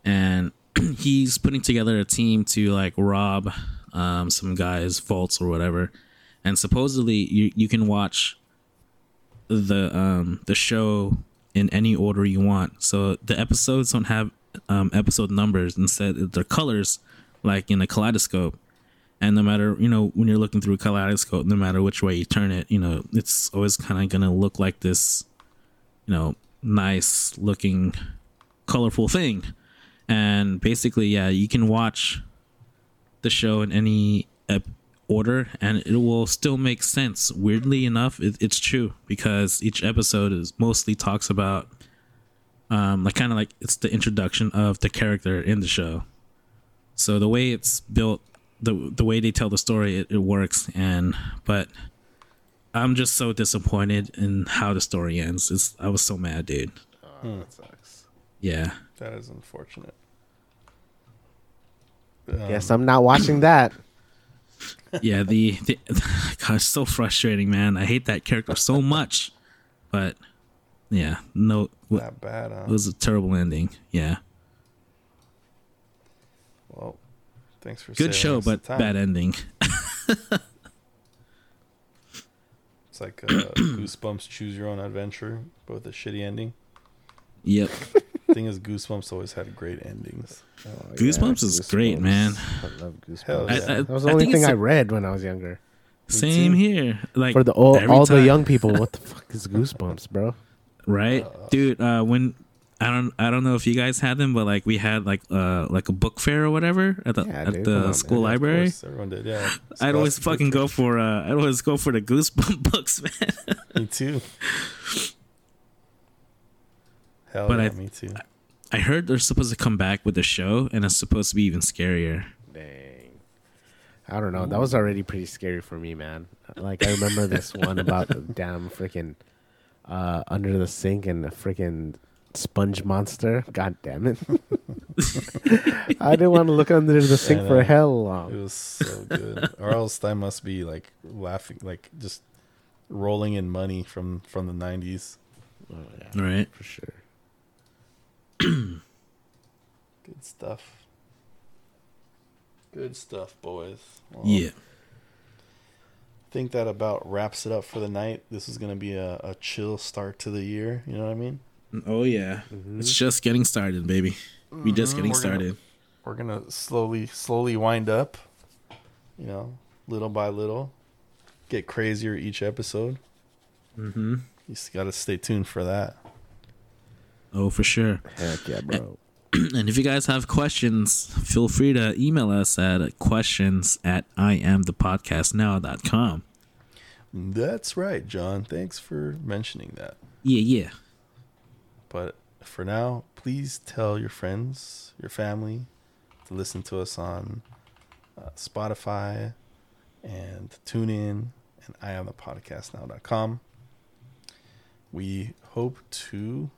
Speaker 2: and [CLEARS THROAT] he's putting together a team to like rob um, some guys' vaults or whatever and supposedly you you can watch the um the show in any order you want. So the episodes don't have um episode numbers instead they're colors like in a kaleidoscope. And no matter you know when you're looking through a kaleidoscope, no matter which way you turn it, you know it's always kind of gonna look like this, you know, nice looking, colorful thing. And basically, yeah, you can watch the show in any ep- order and it will still make sense weirdly enough it, it's true because each episode is mostly talks about um like kind of like it's the introduction of the character in the show so the way it's built the the way they tell the story it, it works and but i'm just so disappointed in how the story ends it's, i was so mad dude
Speaker 3: Oh,
Speaker 1: Hmm.
Speaker 3: that sucks.
Speaker 2: yeah
Speaker 1: That is unfortunate.
Speaker 3: Guess
Speaker 1: Um,
Speaker 3: I'm not watching that. [LAUGHS]
Speaker 2: yeah the, the [LAUGHS] god it's so frustrating man i hate that character so much but yeah no w-
Speaker 1: that bad, huh?
Speaker 2: It was a terrible ending. Yeah.
Speaker 1: Well, thanks for
Speaker 2: Good show, but
Speaker 1: time.
Speaker 2: bad ending. [LAUGHS]
Speaker 1: It's like uh, [CLEARS THROAT] Goosebumps Choose Your Own Adventure, but with a shitty ending.
Speaker 2: Yep. [LAUGHS]
Speaker 1: Thing is, Goosebumps always had great endings.
Speaker 3: Oh,
Speaker 2: Goosebumps is great, man.
Speaker 3: I love Goosebumps.
Speaker 1: Hell
Speaker 2: I- I-
Speaker 3: that was the
Speaker 2: I
Speaker 3: only
Speaker 2: think
Speaker 3: thing
Speaker 2: it's
Speaker 3: I
Speaker 2: a-
Speaker 3: read when I was younger.
Speaker 2: Same
Speaker 1: too.
Speaker 2: here. Like
Speaker 3: For the all, all the young people, what the [LAUGHS] fuck is Goosebumps, bro?
Speaker 2: Right, dude. Uh, when I don't, I don't know if you guys had them, but like we had like uh like a book fair or whatever at the
Speaker 3: Yeah,
Speaker 2: at
Speaker 3: dude,
Speaker 2: the
Speaker 3: on,
Speaker 2: school
Speaker 1: of
Speaker 2: library.
Speaker 1: course, everyone did, yeah.
Speaker 2: I'd always fucking go for uh, I'd always go for the Goosebump [LAUGHS] books, man.
Speaker 1: Me too. Hell
Speaker 2: But
Speaker 1: yeah,
Speaker 2: I-
Speaker 1: me too.
Speaker 2: I heard they're supposed to come back with the show, and it's supposed to be even scarier.
Speaker 3: Dang. I don't know. That was already pretty scary for me, man. Like I remember this one about the [LAUGHS] damn freaking uh, under the sink and the freaking sponge monster. God damn it! [LAUGHS] I didn't want to look under the sink for
Speaker 1: know.
Speaker 3: hell
Speaker 1: It was so good. or else I must be like laughing, like just rolling in money from from the nineties.
Speaker 3: Oh, yeah,
Speaker 2: Right.
Speaker 3: for sure. [COUGHS]
Speaker 1: Good stuff. Good stuff, boys. Well,
Speaker 2: Yeah.
Speaker 1: I think that about wraps it up for the night. This is gonna be a, a chill start to the year. You know what I mean?
Speaker 2: Oh yeah.
Speaker 3: Mhm.
Speaker 2: It's just getting started, baby. We just
Speaker 1: Mhm,
Speaker 2: getting
Speaker 1: we're gonna-
Speaker 2: started.
Speaker 1: we're gonna slowly slowly wind up you know little by little get crazier each episode
Speaker 2: Mm-hmm.
Speaker 1: you just gotta stay tuned for that
Speaker 2: Oh, for sure.
Speaker 3: Heck yeah, bro. [CLEARS THROAT]
Speaker 2: and if you guys have questions, feel free to email us at questions at I am the podcast iamthepodcastnow.com.
Speaker 1: that's right john thanks for mentioning that
Speaker 2: Yeah, yeah.
Speaker 1: but for now please tell your friends your family to listen to us on uh, spotify and tune in and i am the podcast now.com we hope to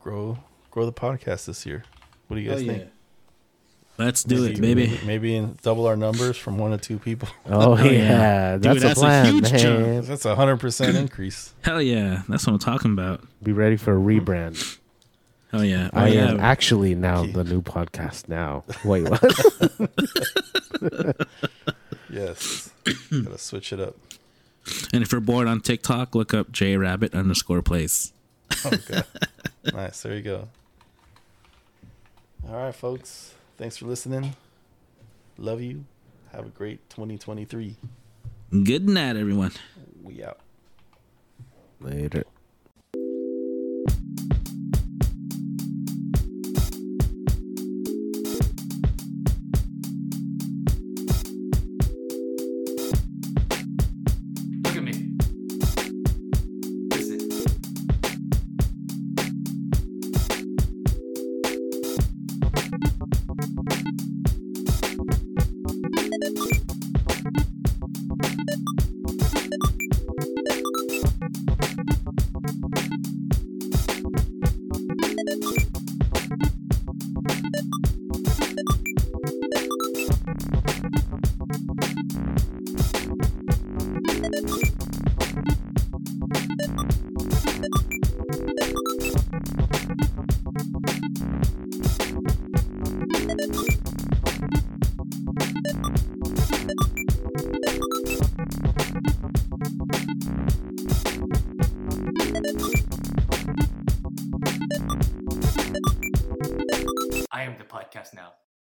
Speaker 1: grow grow the podcast this year. What do you guys
Speaker 2: Hell
Speaker 1: think?
Speaker 2: Let's do it,
Speaker 1: Maybe-
Speaker 2: baby.
Speaker 1: Maybe in double our numbers from one to two people. [LAUGHS]
Speaker 3: Oh,
Speaker 2: Oh, yeah.
Speaker 3: yeah,
Speaker 2: Dude,
Speaker 3: that's,
Speaker 2: that's
Speaker 3: a
Speaker 2: a
Speaker 3: plan,
Speaker 2: huge
Speaker 3: man.
Speaker 2: jump.
Speaker 1: That's a hundred percent increase. [COUGHS]
Speaker 2: Hell yeah. That's what I'm talking about.
Speaker 3: Be ready for a rebrand.
Speaker 2: Hell yeah. Oh,
Speaker 3: I
Speaker 2: yeah.
Speaker 3: am actually now the new podcast. Now, [LAUGHS] wait, what? [LAUGHS]
Speaker 1: Yes, [COUGHS] gotta switch it up.
Speaker 2: and if you're bored on TikTok, look up J Rabbit underscore place.
Speaker 1: Oh, okay, nice. There you go. All right, folks. Thanks for listening. Love you. Have a great 2023.
Speaker 2: Good night, everyone.
Speaker 1: We out.
Speaker 3: Later.